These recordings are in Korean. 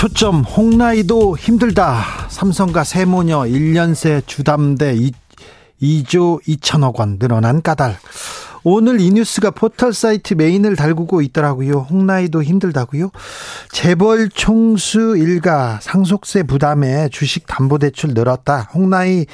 초점 홍나이도 힘들다 삼성과 세모녀 1년새 주담대 2, 조 2천억 원 늘어난 까닭 오늘 이 뉴스가 포털 사이트 메인을 달구고 있더라고요. 홍나이도 힘들다고요. 재벌 총수 일가 상속세 부담에 주식 담보 대출 늘었다. 홍나이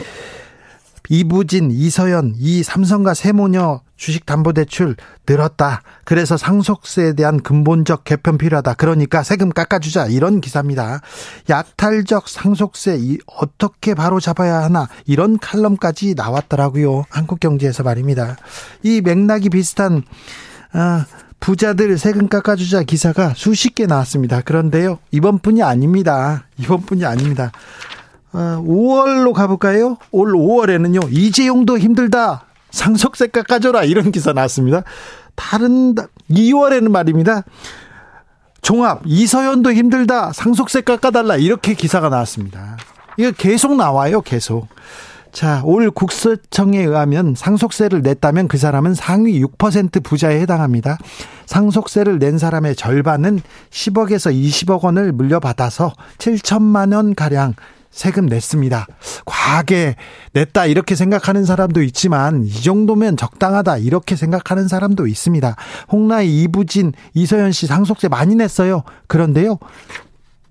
이부진, 이서연, 이 삼성과 세모녀 주식담보대출 늘었다. 그래서 상속세에 대한 근본적 개편 필요하다. 그러니까 세금 깎아주자. 이런 기사입니다. 약탈적 상속세 어떻게 바로 잡아야 하나 이런 칼럼까지 나왔더라고요. 한국경제에서 말입니다. 이 맥락이 비슷한 아, 부자들 세금 깎아주자 기사가 수십 개 나왔습니다. 그런데요 이번뿐이 아닙니다. 이번뿐이 아닙니다. 5월로 어, 가볼까요? 올 5월에는요, 이재용도 힘들다. 상속세 깎아줘라. 이런 기사 나왔습니다. 다른, 2월에는 말입니다. 종합, 이서연도 힘들다. 상속세 깎아달라. 이렇게 기사가 나왔습니다. 이거 계속 나와요, 계속. 자, 올 국세청에 의하면 상속세를 냈다면 그 사람은 상위 6% 부자에 해당합니다. 상속세를 낸 사람의 절반은 10억에서 20억 원을 물려받아서 7천만 원 가량 세금 냈습니다. 과하게 냈다 이렇게 생각하는 사람도 있지만 이 정도면 적당하다 이렇게 생각하는 사람도 있습니다. 홍나이 이부진 이서연 씨 상속세 많이 냈어요. 그런데요.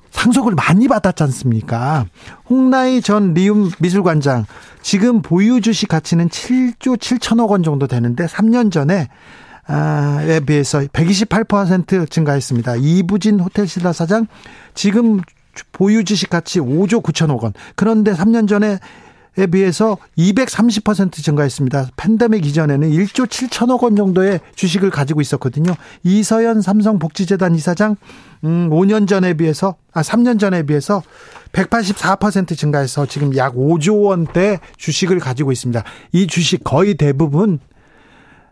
상속을 많이 받았지 않습니까? 홍나이 전 리움 미술관장 지금 보유 주식 가치는 7조 7천억 원 정도 되는데 3년 전에 에 비해서 128% 증가했습니다. 이부진 호텔 신라 사장 지금 보유 주식 가치 5조 9천억 원. 그런데 3년 전에 에 비해서 230% 증가했습니다. 팬데믹 이전에는 1조 7천억 원 정도의 주식을 가지고 있었거든요. 이서연 삼성복지재단 이사장 음 5년 전에 비해서 아 3년 전에 비해서 184% 증가해서 지금 약 5조 원대 주식을 가지고 있습니다. 이 주식 거의 대부분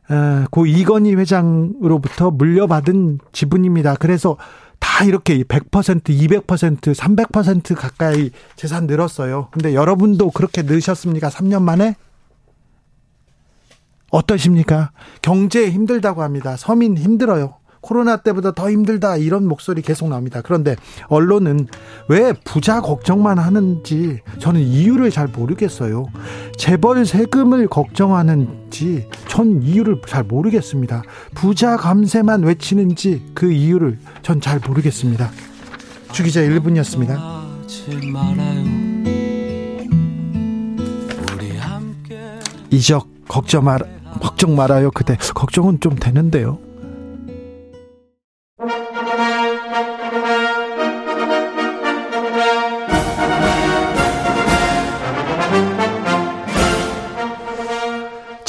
어, 고 이건희 회장으로부터 물려받은 지분입니다. 그래서 다 이렇게 100%, 200%, 300% 가까이 재산 늘었어요. 근데 여러분도 그렇게 넣으셨습니까? 3년 만에? 어떠십니까? 경제 힘들다고 합니다. 서민 힘들어요. 코로나 때보다 더 힘들다 이런 목소리 계속 나옵니다. 그런데 언론은 왜 부자 걱정만 하는지 저는 이유를 잘 모르겠어요. 재벌 세금을 걱정하는지 전 이유를 잘 모르겠습니다. 부자 감세만 외치는지 그 이유를 전 잘 모르겠습니다. 주기자 1분이었습니다. 이적 걱정 말 걱정 말아요 그대 걱정은 좀 되는데요.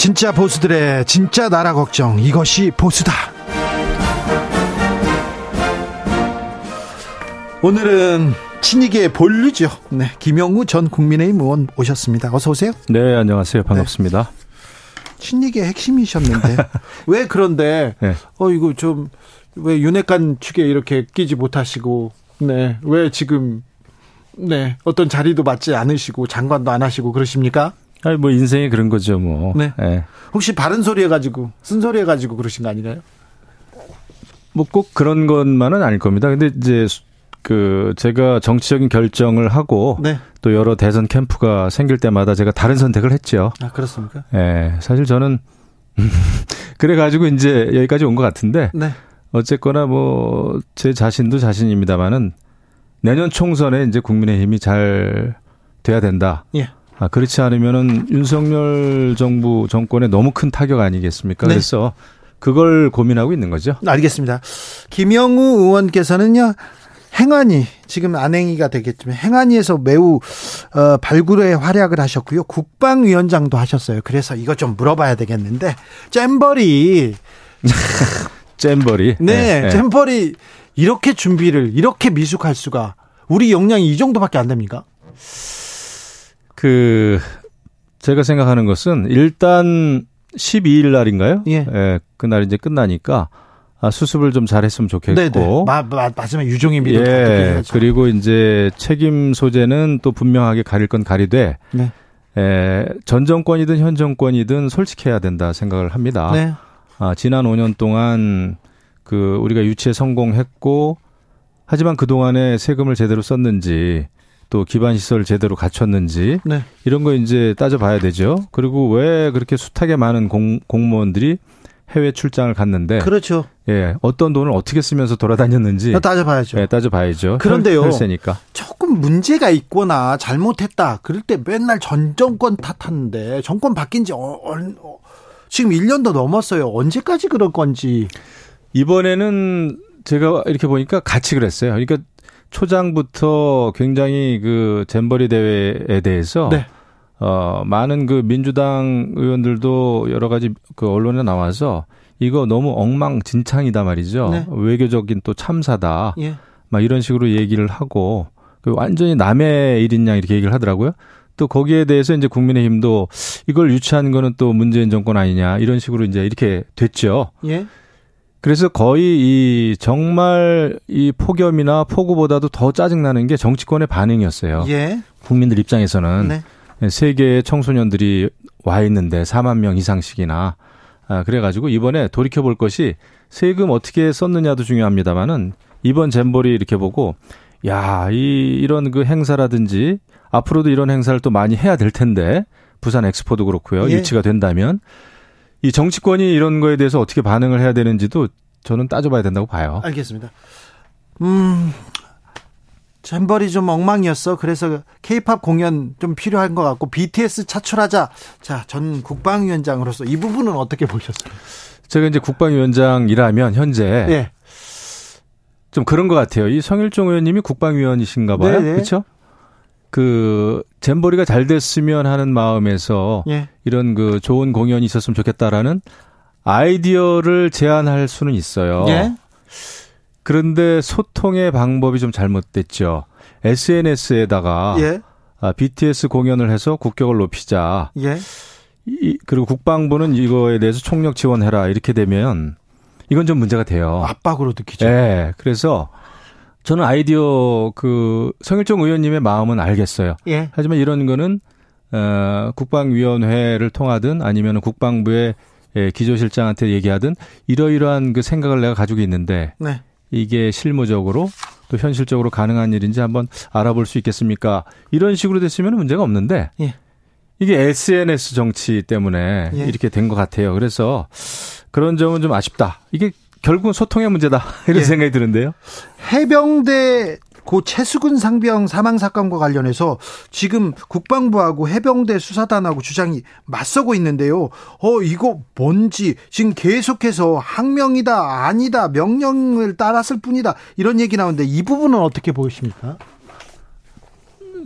진짜 보수들의 진짜 나라 걱정 이것이 보수다. 오늘은 친이계 본류죠. 네, 김영우 전 국민의힘 의원 오셨습니다. 어서 오세요. 네, 안녕하세요. 반갑습니다. 네. 친이계 핵심이셨는데 왜 그런데 네. 어 이거 좀 왜 윤핵관 측에 이렇게 끼지 못하시고 네, 왜 지금 네, 어떤 자리도 맞지 않으시고 장관도 안 하시고 그러십니까? 아니 뭐 인생이 그런 거죠 뭐. 네. 네. 혹시 바른 소리 해가지고 쓴소리 해가지고 그러신 거 아닌가요? 뭐 꼭 그런 것만은 아닐 겁니다. 근데 이제 그 제가 정치적인 결정을 하고 네. 또 여러 대선 캠프가 생길 때마다 제가 다른 선택을 했죠. 아 그렇습니까? 예. 네, 사실 저는 그래 가지고 이제 여기까지 온 것 같은데. 네. 어쨌거나 뭐 제 자신도 자신입니다만은 내년 총선에 이제 국민의힘이 잘 돼야 된다. 예. 아, 그렇지 않으면은 윤석열 정부 정권에 너무 큰 타격 아니겠습니까? 네. 그래서 그걸 고민하고 있는 거죠. 알겠습니다. 김영우 의원께서는요. 행안위 지금 안행위가 되겠지만 행안위에서 매우 어, 발굴의 활약을 하셨고요. 국방위원장도 하셨어요. 그래서 이거 좀 물어봐야 되겠는데 잼버리 잼버리 네, 네, 잼버리 이렇게 준비를 이렇게 미숙할 수가 우리 역량이 이 정도밖에 안 됩니까? 그 제가 생각하는 것은 일단 12일 날인가요? 예. 예 그날 이제 끝나니까 아, 수습을 좀 잘했으면 좋겠고. 네네. 마, 마, 마지막 유종의 미로 예. 그리고 이제 책임 소재는 또 분명하게 가릴 건 가리되. 네. 에, 전 정권이든 현 정권이든 솔직해야 된다 생각을 합니다. 네. 아, 지난 5년 동안 그 우리가 유치에 성공했고 하지만 그 동안에 세금을 제대로 썼는지 또 기반 시설을 제대로 갖췄는지 네. 이런 거 이제 따져봐야 되죠. 그리고 왜 그렇게 숱하게 많은 공, 공무원들이 해외 출장을 갔는데 그렇죠. 예, 어떤 돈을 어떻게 쓰면서 돌아다녔는지 따져봐야죠. 예, 따져봐야죠. 그런데요. 혈세니까. 조금 문제가 있거나 잘못했다. 그럴 때 맨날 전 정권 탓하는데 정권 바뀐 지 어, 어, 지금 1년도 넘었어요. 언제까지 그럴 건지. 이번에는 제가 이렇게 보니까 같이 그랬어요. 그러니까 초장부터 굉장히 그 잼버리 대회에 대해서 네. 어 많은 그 민주당 의원들도 여러 가지 그 언론에 나와서 이거 너무 엉망진창이다 말이죠. 네. 외교적인 또 참사다. 예. 막 이런 식으로 얘기를 하고 그 완전히 남의 일인 양 이렇게 얘기를 하더라고요. 또 거기에 대해서 이제 국민의힘도 이걸 유치한 거는 또 문재인 정권 아니냐 이런 식으로 이제 이렇게 됐죠. 예. 그래서 거의 이 정말 이 폭염이나 폭우보다도 더 짜증나는 게 정치권의 반응이었어요. 예. 국민들 입장에서는 네. 세계의 청소년들이 와 있는데 4만 명 이상씩이나 아, 그래가지고 이번에 돌이켜 볼 것이 세금 어떻게 썼느냐도 중요합니다만은 이번 잼버리 이렇게 보고 야, 이 이런 그 행사라든지 앞으로도 이런 행사를 또 많이 해야 될 텐데 부산 엑스포도 그렇고요. 예. 유치가 된다면 이 정치권이 이런 거에 대해서 어떻게 반응을 해야 되는지도 저는 따져봐야 된다고 봐요. 알겠습니다. 음, 잼버리 좀 엉망이었어. 그래서 케이팝 공연 좀 필요한 것 같고 BTS 차출하자. 자, 전 국방위원장으로서 이 부분은 어떻게 보셨어요? 제가 이제 국방위원장이라면 현재 네. 좀 그런 것 같아요. 이 성일종 의원님이 국방위원이신가 봐요. 그렇죠? 그 잼버리가 잘 됐으면 하는 마음에서 예. 이런 그 좋은 공연이 있었으면 좋겠다라는 아이디어를 제안할 수는 있어요. 예? 그런데 소통의 방법이 좀 잘못됐죠. SNS에다가 예? 아, BTS 공연을 해서 국격을 높이자. 예? 이, 그리고 국방부는 이거에 대해서 총력 지원해라 이렇게 되면 이건 좀 문제가 돼요. 압박으로 느끼죠. 네. 그래서 저는 아이디어 그 성일종 의원님의 마음은 알겠어요. 예. 하지만 이런 거는 어 국방위원회를 통하든 아니면 국방부의 예, 기조실장한테 얘기하든 이러이러한 그 생각을 내가 가지고 있는데 네. 이게 실무적으로 또 현실적으로 가능한 일인지 한번 알아볼 수 있겠습니까? 이런 식으로 됐으면 문제가 없는데 예. 이게 SNS 정치 때문에 예. 이렇게 된 것 같아요. 그래서 그런 점은 좀 아쉽다. 이게 결국은 소통의 문제다 이런 예. 생각이 드는데요. 해병대 고 최수근 상병 사망 사건과 관련해서 지금 국방부하고 해병대 수사단하고 주장이 맞서고 있는데요. 어 이거 뭔지 지금 계속해서 항명이다 아니다 명령을 따랐을 뿐이다 이런 얘기 나오는데 이 부분은 어떻게 보십니까?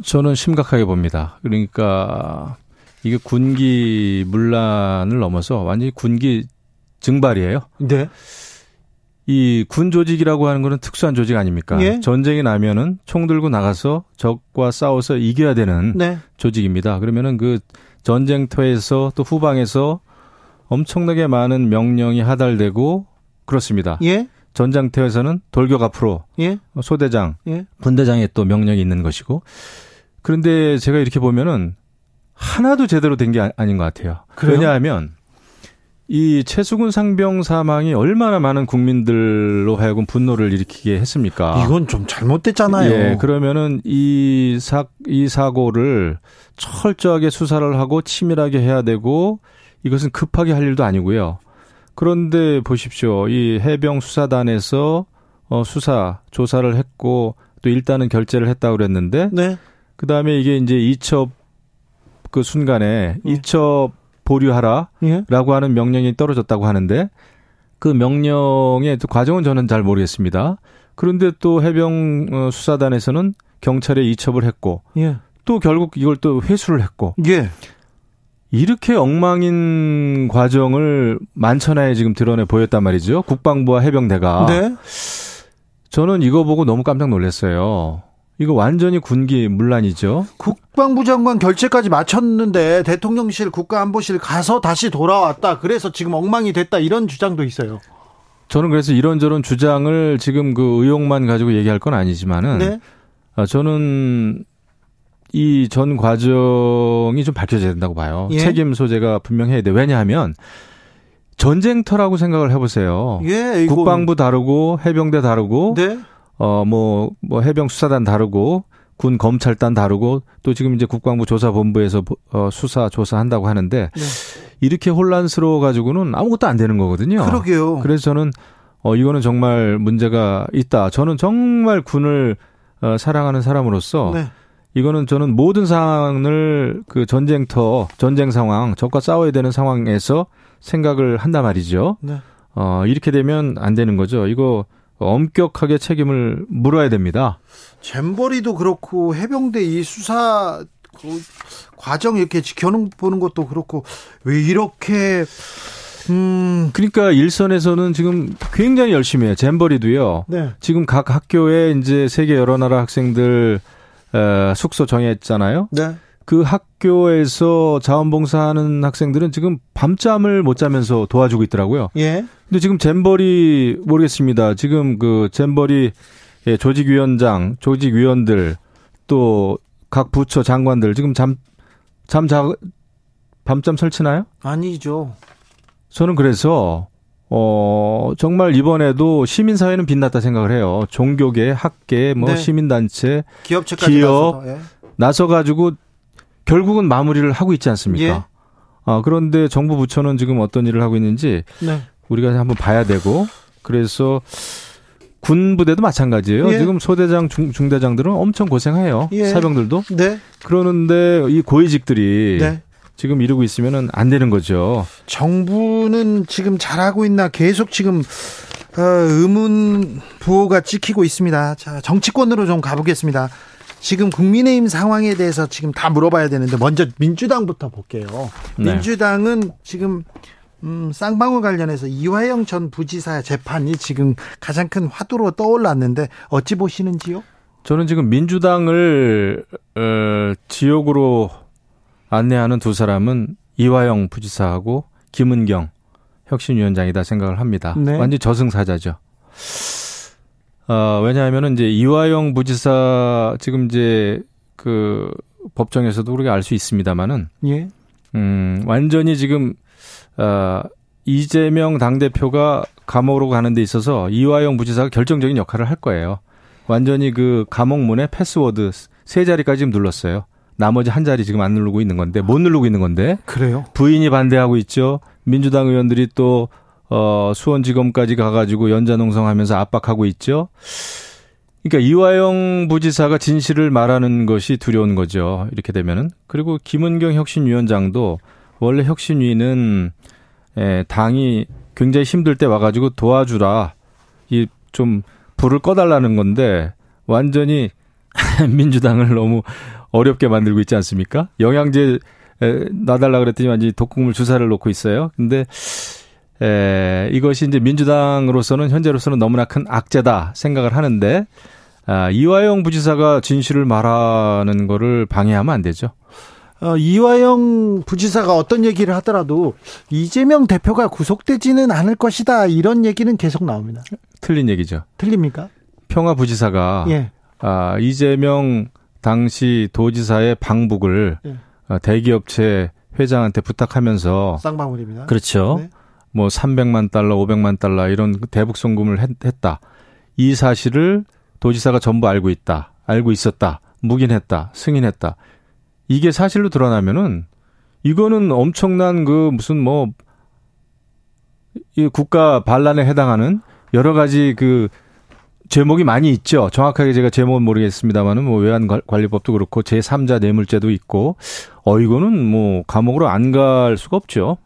저는 심각하게 봅니다. 그러니까 이게 군기 문란을 넘어서 완전히 군기 증발이에요. 네. 이 군 조직이라고 하는 거는 특수한 조직 아닙니까? 예? 전쟁이 나면은 총 들고 나가서 적과 싸워서 이겨야 되는 네. 조직입니다. 그러면은 그 전쟁터에서 또 후방에서 엄청나게 많은 명령이 하달되고 그렇습니다. 예? 전장터에서는 돌격 앞으로 예? 소대장, 예? 분대장의 또 명령이 있는 것이고 그런데 제가 이렇게 보면은 하나도 제대로 된 게 아닌 것 같아요. 그래요? 왜냐하면 이 최수근 상병 사망이 얼마나 많은 국민들로 하여금 분노를 일으키게 했습니까? 이건 좀 잘못됐잖아요. 예, 그러면은 이 사, 이 사고를 철저하게 수사를 하고 치밀하게 해야 되고 이것은 급하게 할 일도 아니고요. 그런데 보십시오. 이 해병 수사단에서 어, 수사, 조사를 했고 또 일단은 결재를 했다고 그랬는데 네. 그다음에 이게 이제 이첩 그 순간에 네. 이첩 보류하라라고 예? 하는 명령이 떨어졌다고 하는데 그 명령의 과정은 저는 잘 모르겠습니다. 그런데 또 해병 어, 수사단에서는 경찰에 이첩을 했고 예. 또 결국 이걸 또 회수를 했고 예. 이렇게 엉망인 과정을 만천하에 지금 드러내 보였단 말이죠. 국방부와 해병대가. 네. 저는 이거 보고 너무 깜짝 놀랐어요. 이거 완전히 군기 문란이죠. 국방부 장관 결재까지 마쳤는데 대통령실 국가안보실 가서 다시 돌아왔다. 그래서 지금 엉망이 됐다. 이런 주장도 있어요. 저는 그래서 이런저런 주장을 지금 그 의혹만 가지고 얘기할 건 아니지만은 네? 아, 저는 이 전 과정이 좀 밝혀져야 된다고 봐요. 예? 책임 소재가 분명해야 돼. 왜냐하면 전쟁터라고 생각을 해보세요. 예, 국방부 다르고 해병대 다르고 네? 어뭐뭐 뭐 해병 수사단 다르고 군 검찰단 다르고 또 지금 이제 국방부 조사본부에서 어, 수사 조사한다고 하는데 네. 이렇게 혼란스러워 가지고는 아무것도 안 되는 거거든요. 그러게요. 그래서 저는 어 이거는 정말 문제가 있다. 저는 정말 군을 어, 사랑하는 사람으로서 네. 이거는 저는 모든 상황을 그 전쟁터 전쟁 상황 적과 싸워야 되는 상황에서 생각을 한단 말이죠. 네. 어 이렇게 되면 안 되는 거죠. 이거 엄격하게 책임을 물어야 됩니다. 잼버리도 그렇고 해병대 이 수사 그 과정 이렇게 지켜보는 것도 그렇고 왜 이렇게 음 그러니까 일선에서는 지금 굉장히 열심히 해요. 잼버리도요. 네. 지금 각 학교에 이제 세계 여러 나라 학생들 에, 숙소 정했잖아요. 네. 그 학교에서 자원봉사하는 학생들은 지금 밤잠을 못 자면서 도와주고 있더라고요. 예. 근데 지금 잼버리 모르겠습니다. 지금 그 잼버리 조직위원장, 조직위원들 또 각 부처 장관들 지금 잠 잠자 밤잠 설치나요? 아니죠. 저는 그래서 어 정말 이번에도 시민사회는 빛났다 생각을 해요. 종교계, 학계, 뭐 네. 시민단체, 기업체까지 기업 나서, 예. 나서 가지고 결국은 마무리를 하고 있지 않습니까? 예. 아, 그런데 정부 부처는 지금 어떤 일을 하고 있는지 네. 우리가 한번 봐야 되고 그래서 군 부대도 마찬가지예요. 예. 지금 소대장, 중, 중대장들은 엄청 고생해요. 예. 사병들도. 네. 그러는데 이 고위직들이 네. 지금 이러고 있으면 안 되는 거죠. 정부는 지금 잘하고 있나 계속 지금 어, 의문 부호가 찍히고 있습니다. 자, 정치권으로 좀 가보겠습니다. 지금 국민의힘 상황에 대해서 지금 다 물어봐야 되는데 먼저 민주당부터 볼게요. 네. 민주당은 지금 음, 쌍방울 관련해서 이화영 전 부지사 재판이 지금 가장 큰 화두로 떠올랐는데 어찌 보시는지요? 저는 지금 민주당을 어, 지역으로 안내하는 두 사람은 이화영 부지사하고 김은경 혁신위원장이다 생각을 합니다. 네. 완전 저승사자죠. 어, 왜냐하면은 이제 이화영 부지사 지금 이제 그 법정에서도 우리가 알 수 있습니다만은 예. 음, 완전히 지금 어, 이재명 당 대표가 감옥으로 가는 데 있어서 이화영 부지사가 결정적인 역할을 할 거예요. 완전히 그 감옥 문에 패스워드 세 자리까지 지금 눌렀어요. 나머지 한 자리 지금 안 누르고 있는 건데 못 누르고 있는 건데 그래요? 부인이 반대하고 있죠. 민주당 의원들이 또 어, 수원지검까지 가가지고 연자농성하면서 압박하고 있죠. 그러니까 이화영 부지사가 진실을 말하는 것이 두려운 거죠. 이렇게 되면은 그리고 김은경 혁신위원장도 원래 혁신위는 에, 당이 굉장히 힘들 때 와가지고 도와주라 이 좀 불을 꺼달라는 건데 완전히 민주당을 너무 어렵게 만들고 있지 않습니까? 영양제 에, 놔달라 그랬더니 완전히 독극물 주사를 놓고 있어요. 근데 에, 이것이 이제 민주당으로서는 현재로서는 너무나 큰 악재다 생각을 하는데 아, 이화영 부지사가 진실을 말하는 거를 방해하면 안 되죠. 어, 이화영 부지사가 어떤 얘기를 하더라도 이재명 대표가 구속되지는 않을 것이다 이런 얘기는 계속 나옵니다. 틀린 얘기죠. 틀립니까? 평화 부지사가 예. 아, 이재명 당시 도지사의 방북을 예. 어, 대기업체 회장한테 부탁하면서 쌍방울입니다. 그렇죠. 네. 뭐 300만 달러, 500만 달러 이런 대북 송금을 했, 했다. 이 사실을 도지사가 전부 알고 있다. 알고 있었다. 묵인했다. 승인했다. 이게 사실로 드러나면은 이거는 엄청난 그 무슨 뭐 이 국가 반란에 해당하는 여러 가지 그 제목이 많이 있죠. 정확하게 제가 제목은 모르겠습니다만은 뭐 외환관리법도 그렇고 제3자 뇌물죄도 있고 어 이거는 뭐 감옥으로 안 갈 수가 없죠.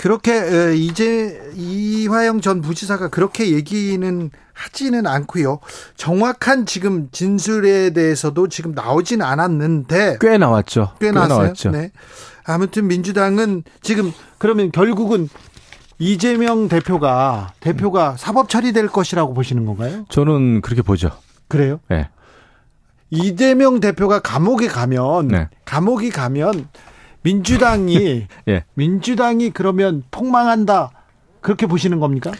그렇게 이제 이화영 전 부지사가 그렇게 얘기는 하지는 않고요. 정확한 지금 진술에 대해서도 지금 나오진 않았는데 꽤 나왔죠. 꽤, 꽤 나왔죠. 네. 아무튼 민주당은 지금 그러면 결국은 이재명 대표가 대표가 사법 처리될 것이라고 보시는 건가요? 저는 그렇게 보죠. 그래요? 네. 이재명 대표가 감옥에 가면 네. 감옥이 가면 민주당이 예. 민주당이 그러면 폭망한다 그렇게 보시는 겁니까?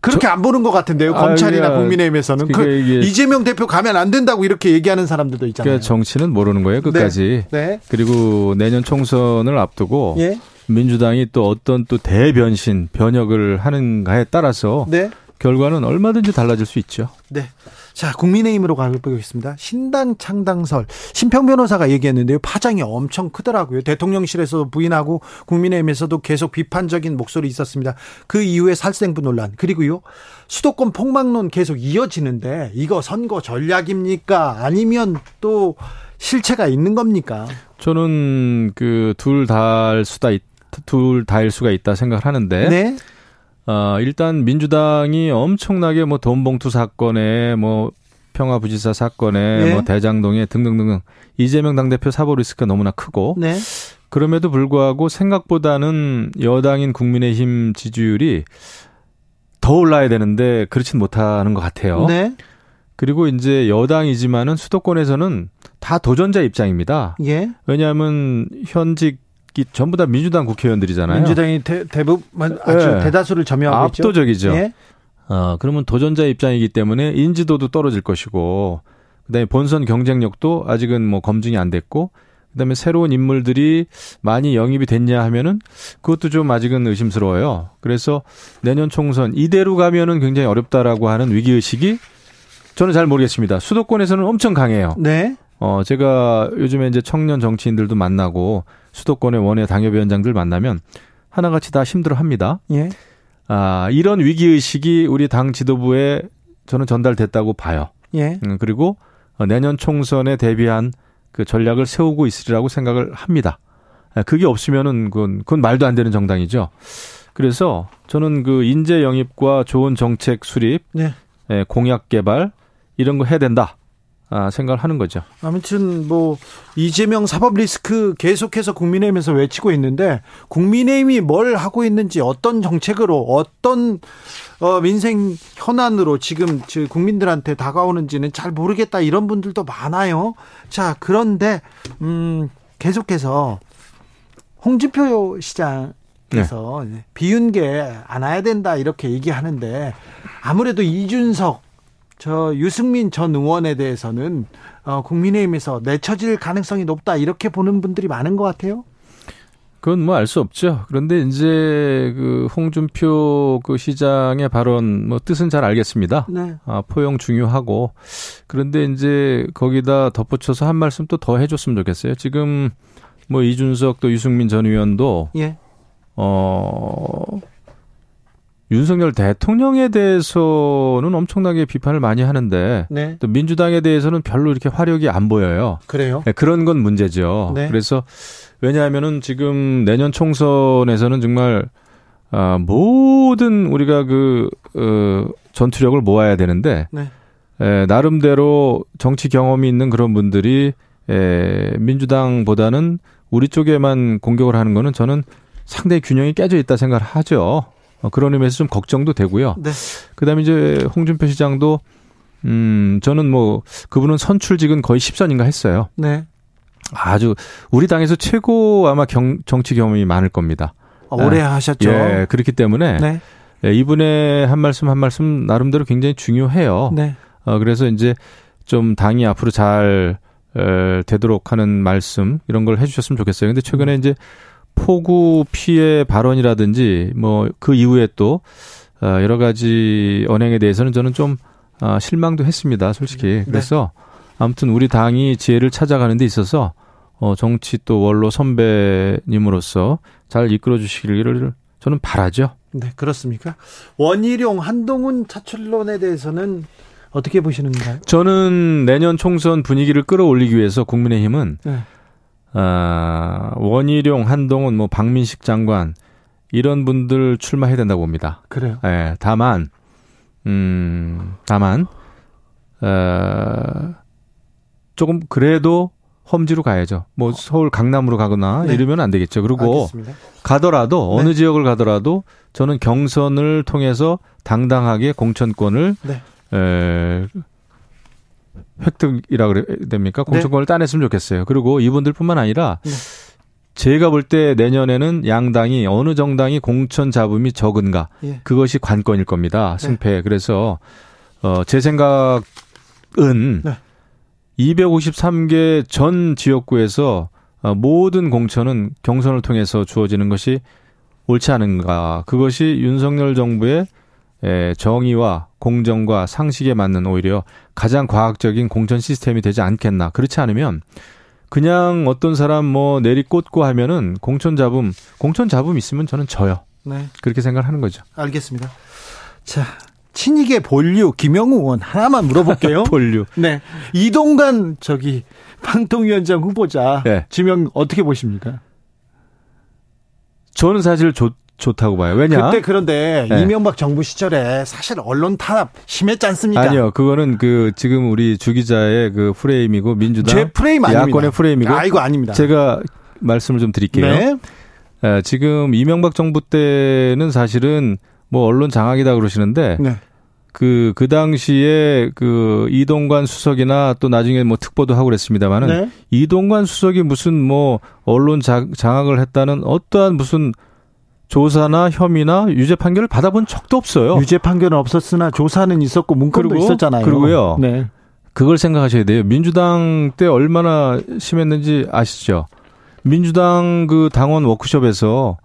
그렇게 저, 안 보는 것 같은데요. 검찰이나 아, 국민의힘에서는 그 이재명 대표 가면 안 된다고 이렇게 얘기하는 사람들도 있잖아요. 그러니까 정치는 모르는 거예요. 끝까지. 네. 네. 그리고 내년 총선을 앞두고 예. 민주당이 또 어떤 또 대변신 변혁을 하는가에 따라서 네. 결과는 얼마든지 달라질 수 있죠. 네. 자, 국민의힘으로 가보겠습니다. 신당 창당설. 심평 변호사가 얘기했는데요. 파장이 엄청 크더라고요. 대통령실에서 부인하고 국민의힘에서도 계속 비판적인 목소리 있었습니다. 그 이후에 살생부 논란. 그리고요. 수도권 폭망론 계속 이어지는데 이거 선거 전략입니까? 아니면 또 실체가 있는 겁니까? 저는 그 둘 다 할 수다 둘 다 일 수가 있다 생각을 하는데 네? 어, 일단 민주당이 엄청나게 뭐 돈봉투 사건에 뭐 평화부지사 사건에 네. 뭐 대장동에 등등등 이재명 당대표 사보 리스크가 너무나 크고 네. 그럼에도 불구하고 생각보다는 여당인 국민의힘 지지율이 더 올라야 되는데 그렇진 못하는 것 같아요. 네. 그리고 이제 여당이지만은 수도권에서는 다 도전자 입장입니다. 예. 왜냐하면 현직 전부 다 민주당 국회의원들이잖아요. 민주당이 대, 부분 아주 네. 대다수를 점유하고 있죠. 압도적이죠. 예? 어, 그러면 도전자 입장이기 때문에 인지도도 떨어질 것이고 그다음에 본선 경쟁력도 아직은 뭐 검증이 안 됐고 그다음에 새로운 인물들이 많이 영입이 됐냐 하면은 그것도 좀 아직은 의심스러워요. 그래서 내년 총선 이대로 가면은 굉장히 어렵다라고 하는 위기 의식이 저는 잘 모르겠습니다. 수도권에서는 엄청 강해요. 네. 어, 제가 요즘에 이제 청년 정치인들도 만나고 수도권의 원외 당협위원장들 만나면 하나같이 다 힘들어 합니다. 예. 아, 이런 위기의식이 우리 당 지도부에 저는 전달됐다고 봐요. 예. 음, 그리고 내년 총선에 대비한 그 전략을 세우고 있으리라고 생각을 합니다. 아, 그게 없으면은 그건, 그건 말도 안 되는 정당이죠. 그래서 저는 그 인재 영입과 좋은 정책 수립, 네. 예, 공약 개발 이런 거 해야 된다. 아, 생각을 하는 거죠. 아무튼 뭐 이재명 사법 리스크 계속해서 국민의힘에서 외치고 있는데 국민의힘이 뭘 하고 있는지 어떤 정책으로 어떤 어, 민생 현안으로 지금 국민들한테 다가오는지는 잘 모르겠다 이런 분들도 많아요. 자 그런데 음, 계속해서 홍준표 시장에서 네. 비윤계 안 와야 된다 이렇게 얘기하는데 아무래도 이준석 저 유승민 전 의원에 대해서는 어, 국민의힘에서 내쳐질 가능성이 높다 이렇게 보는 분들이 많은 것 같아요. 그건 뭐 알 수 없죠. 그런데 이제 그 홍준표 그 시장의 발언 뭐 뜻은 잘 알겠습니다. 네. 아, 포용 중요하고 그런데 이제 거기다 덧붙여서 한 말씀 또 더 해줬으면 좋겠어요. 지금 뭐 이준석 또 유승민 전 의원도 예. 어 윤석열 대통령에 대해서는 엄청나게 비판을 많이 하는데 네. 또 민주당에 대해서는 별로 이렇게 화력이 안 보여요. 그래요? 네, 그런 건 문제죠. 네. 그래서 왜냐하면은 지금 내년 총선에서는 정말 아, 모든 우리가 그 어, 전투력을 모아야 되는데 네. 에, 나름대로 정치 경험이 있는 그런 분들이 에, 민주당보다는 우리 쪽에만 공격을 하는 거는 저는 상당히 균형이 깨져 있다 생각을 하죠. 어, 그런 의미에서 좀 걱정도 되고요. 네. 그다음에 이제 홍준표 시장도 음 저는 뭐 그분은 선출직은 거의 10선인가 했어요. 네. 아주 우리 당에서 최고 아마 경, 정치 경험이 많을 겁니다. 아, 오래 네. 하셨죠. 예, 그렇기 때문에 네. 예, 이분의 한 말씀 한 말씀 나름대로 굉장히 중요해요. 네. 어, 그래서 이제 좀 당이 앞으로 잘 에, 되도록 하는 말씀 이런 걸 해주셨으면 좋겠어요. 근데 최근에 음. 이제 폭우 피해 발언이라든지 뭐 그 이후에 또 어, 여러 가지 언행에 대해서는 저는 좀 아, 실망도 했습니다, 솔직히. 네. 그래서 아무튼 우리 당이 지혜를 찾아가는 데 있어서 어, 정치 또 원로 선배님으로서 잘 이끌어 주시기를 저는 바라죠. 네, 그렇습니까? 원희룡 한동훈 차출론에 대해서는 어떻게 보시는가요? 저는 내년 총선 분위기를 끌어올리기 위해서 국민의힘은 네. 아, 원희룡, 한동훈, 뭐 박민식 장관 이런 분들 출마해야 된다고 봅니다. 그래요. 예, 다만 음, 다만 어, 조금 그래도 험지로 가야죠. 뭐 서울 강남으로 가거나 네. 이러면 안 되겠죠. 그리고 알겠습니다. 가더라도 네. 어느 지역을 가더라도 저는 경선을 통해서 당당하게 공천권을 네. 에, 획득이라 그래야 됩니까? 네. 공천권을 네. 따냈으면 좋겠어요. 그리고 이분들뿐만 아니라 네. 제가 볼 때 내년에는 양당이 어느 정당이 공천 잡음이 적은가 예. 그것이 관건일 겁니다. 네. 승패. 네. 그래서 어, 제 생각은 네. 253개 전 지역구에서 어, 모든 공천은 경선을 통해서 주어지는 것이 옳지 않은가. 그것이 윤석열 정부의 정의와 공정과 상식에 맞는 오히려 가장 과학적인 공천 시스템이 되지 않겠나. 그렇지 않으면 그냥 어떤 사람 뭐 내리 꽂고 하면은 공천 잡음, 공천 잡음 있으면 저는 져요. 네. 그렇게 생각하는 거죠. 알겠습니다. 자, 친이계 본류 김영우 의원 하나만 물어볼게요. 본류. 네. 이동관 저기 방통위원장 후보자 네. 지명 어떻게 보십니까? 저는 사실 좋, 좋다고 봐요. 왜냐? 그때 그런데 네. 이명박 정부 시절에 사실 언론 탄압 심했지 않습니까? 아니요. 그거는 그 지금 우리 주 기자의 그 프레임이고 민주당 제 프레임 아닙니다. 야권의 프레임이고 아, 이거 아닙니다. 제가 말씀을 좀 드릴게요. 네. 에, 지금 이명박 정부 때는 사실은 뭐 언론 장악이다 그러시는데 네. 그, 그 당시에 그 이동관 수석이나 또 나중에 뭐 특보도 하고 그랬습니다만은 네. 이동관 수석이 무슨 뭐 언론 자, 장악을 했다는 어떠한 무슨 조사나 혐의나 유죄 판결을 받아본 적도 없어요. 유죄 판결은 없었으나 조사는 있었고 문건도 그리고, 있었잖아요. 그리고요. 네. 그걸 생각하셔야 돼요. 민주당 때 얼마나 심했는지 아시죠? 민주당 그 당원 워크숍에서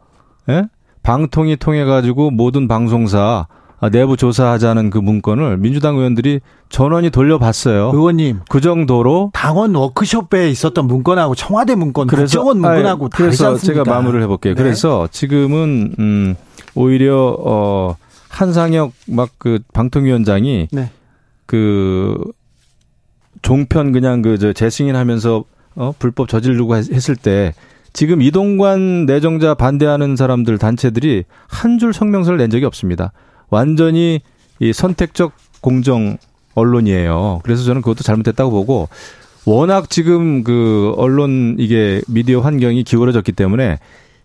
예? 방통위 통해 가지고 모든 방송사 아, 내부 조사하자는 그 문건을 민주당 의원들이 전원이 돌려봤어요. 의원님, 그 정도로 당원 워크숍에 있었던 문건하고 청와대 문건, 그래서 국정원 문건하고 아니, 그래서 제가 마무리를 해볼게요. 네. 그래서 지금은 음 오히려 어 한상혁 막 그 방통위원장이 네. 그 종편 그냥 그 저 재승인하면서 어 불법 저지르고 했을 때 지금 이동관 내정자 반대하는 사람들 단체들이 한 줄 성명서를 낸 적이 없습니다. 완전히 이 선택적 공정 언론이에요. 그래서 저는 그것도 잘못됐다고 보고 워낙 지금 그 언론 이게 미디어 환경이 기울어졌기 때문에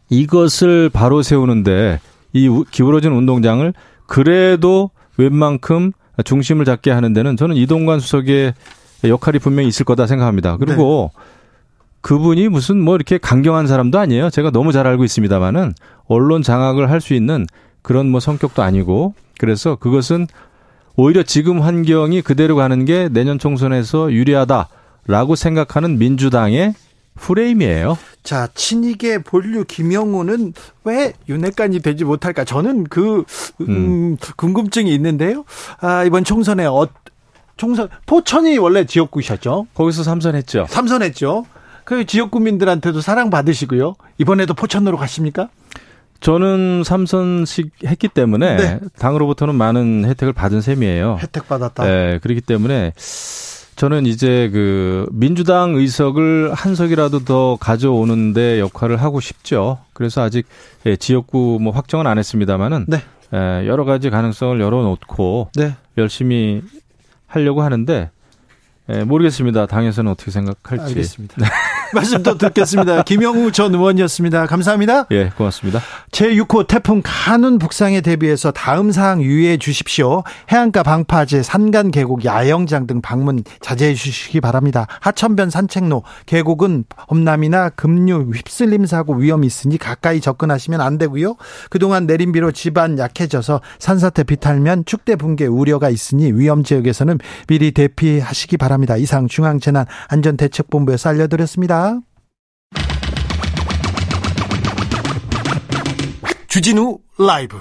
이것을 바로 세우는데 이 기울어진 운동장을 그래도 웬만큼 중심을 잡게 하는 데는 저는 이동관 수석의 역할이 분명히 있을 거다 생각합니다. 그리고 네. 그분이 무슨 뭐 이렇게 강경한 사람도 아니에요. 제가 너무 잘 알고 있습니다만은 언론 장악을 할 수 있는 그런 뭐 성격도 아니고 그래서 그것은 오히려 지금 환경이 그대로 가는 게 내년 총선에서 유리하다라고 생각하는 민주당의 프레임이에요. 자, 친이계 본류 김영우는 왜 윤핵관이 되지 못할까? 저는 그, 음, 음. 궁금증이 있는데요. 아, 이번 총선에 어, 총선, 포천이 원래 지역구셨죠? 거기서 삼선했죠. 삼선했죠. 그 지역 구민들한테도 사랑받으시고요. 이번에도 포천으로 가십니까? 저는 삼선식 했기 때문에 네. 당으로부터는 많은 혜택을 받은 셈이에요. 혜택 받았다. 네, 그렇기 때문에 저는 이제 그 민주당 의석을 한 석이라도 더 가져오는데 역할을 하고 싶죠. 그래서 아직 예, 지역구 뭐 확정은 안 했습니다만은 네. 예, 여러 가지 가능성을 열어놓고 네. 열심히 하려고 하는데 예, 모르겠습니다. 당에서는 어떻게 생각할지. 알겠습니다. 네. 말씀 더 듣겠습니다. 김영우 전 의원이었습니다. 감사합니다. 예, 고맙습니다. 제6호 태풍 가눈 북상에 대비해서 다음 사항 유의해 주십시오. 해안가 방파제, 산간 계곡, 야영장 등 방문 자제해 주시기 바랍니다. 하천변 산책로, 계곡은 범람이나 급류, 휩쓸림 사고 위험이 있으니 가까이 접근하시면 안 되고요. 그동안 내린 비로 집안 약해져서 산사태 비탈면 축대 붕괴 우려가 있으니 위험 지역에서는 미리 대피하시기 바랍니다. 이상 중앙재난안전대책본부에서 알려드렸습니다. 주진우 라이브